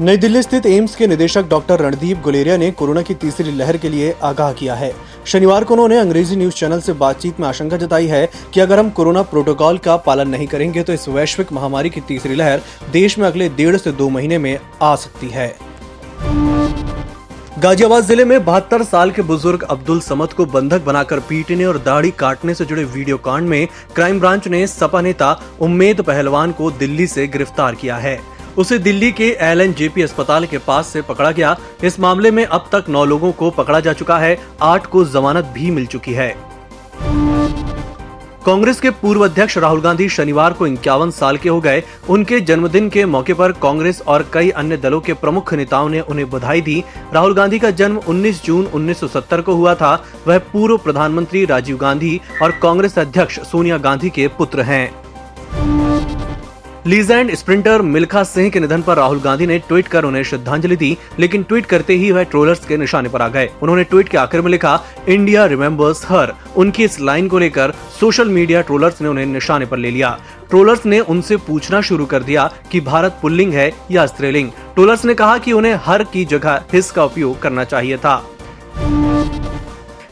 नई दिल्ली स्थित एम्स के निदेशक डॉक्टर रणदीप गुलेरिया ने कोरोना की तीसरी लहर के लिए आगाह किया है। शनिवार को उन्होंने अंग्रेज़ी न्यूज़ चैनल से बातचीत में आशंका जताई है कि अगर हम कोरोना प्रोटोकॉल का पालन नहीं करेंगे तो इस वैश्विक महामारी की तीसरी लहर देश में अगले डेढ़ से दो महीने में आ सकती है। गाजियाबाद ज़िले में बहत्तर साल के बुज़ुर्ग अब्दुल समद को बंधक बनाकर पीटने और दाढ़ी काटने से जुड़े वीडियो कांड में क्राइम ब्रांच ने सपा नेता उम्मेद पहलवान को दिल्ली से गिरफ़्तार किया है। उसे दिल्ली के एल एन जेपी अस्पताल के पास से पकड़ा गया। इस मामले में अब तक नौ लोगों को पकड़ा जा चुका है। आठ को जमानत भी मिल चुकी है। कांग्रेस के पूर्व अध्यक्ष राहुल गांधी शनिवार को इक्यावन साल के हो गए। उनके जन्मदिन के मौके पर कांग्रेस और कई अन्य दलों के प्रमुख नेताओं ने उन्हें बधाई दी। राहुल गांधी का जन्म 19 जून 1970 को हुआ था। वह पूर्व प्रधानमंत्री राजीव गांधी और कांग्रेस अध्यक्ष सोनिया गांधी के पुत्र हैं। लीजेंड स्प्रिंटर मिल्खा सिंह के निधन पर राहुल गांधी ने ट्वीट कर उन्हें श्रद्धांजलि दी, लेकिन ट्वीट करते ही वह ट्रोलर्स के निशाने पर आ गए। उन्होंने ट्वीट के आखिर में लिखा, इंडिया रिमेम्बर्स हर। उनकी इस लाइन को लेकर सोशल मीडिया ट्रोलर्स ने उन्हें निशाने पर ले लिया। ट्रोलर्स ने उनसे पूछना शुरू कर दिया कि भारत पुल्लिंग है या स्त्रीलिंग। ट्रोलर्स ने कहा कि उन्हें हर की जगह हिस का उपयोग करना चाहिए था।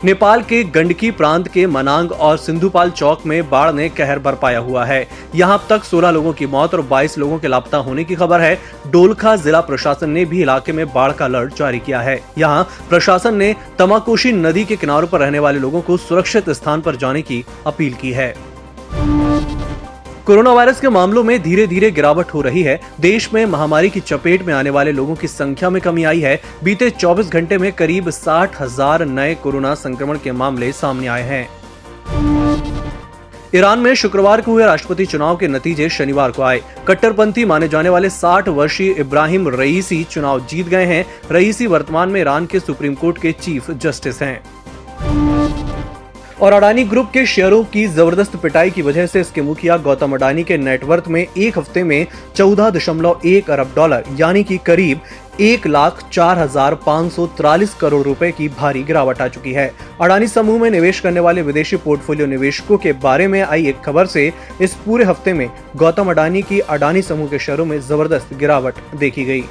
नेपाल के गंडकी प्रांत के मनांग और सिंधुपाल चौक में बाढ़ ने कहर बरपाया हुआ है। यहाँ अब तक 16 लोगों की मौत और 22 लोगों के लापता होने की खबर है। डोलखा जिला प्रशासन ने भी इलाके में बाढ़ का अलर्ट जारी किया है। यहाँ प्रशासन ने तमाकोशी नदी के किनारों पर रहने वाले लोगों को सुरक्षित स्थान पर जाने की अपील की है। कोरोना वायरस के मामलों में धीरे धीरे गिरावट हो रही है। देश में महामारी की चपेट में आने वाले लोगों की संख्या में कमी आई है। बीते 24 घंटे में करीब साठ हज़ार नए कोरोना संक्रमण के मामले सामने आए हैं। ईरान में शुक्रवार को हुए राष्ट्रपति चुनाव के नतीजे शनिवार को आए। कट्टरपंथी माने जाने वाले 60 वर्षीय इब्राहिम रईसी चुनाव जीत गए हैं। रईसी वर्तमान में ईरान के सुप्रीम कोर्ट के चीफ जस्टिस हैं। और अडानी ग्रुप के शेयरों की ज़बरदस्त पिटाई की वजह से इसके मुखिया गौतम अडानी के नेटवर्थ में एक हफ़्ते में चौदह दशमलव एक अरब डॉलर यानी कि करीब एक लाख चार हज़ार पाँच सौ तिरालीस करोड़ रुपए की भारी गिरावट आ चुकी है। अडानी समूह में निवेश करने वाले विदेशी पोर्टफोलियो निवेशकों के बारे में आई एक खबर से इस पूरे हफ़्ते में गौतम अडानी की अडानी समूह के शेयरों में ज़बरदस्त गिरावट देखी गई।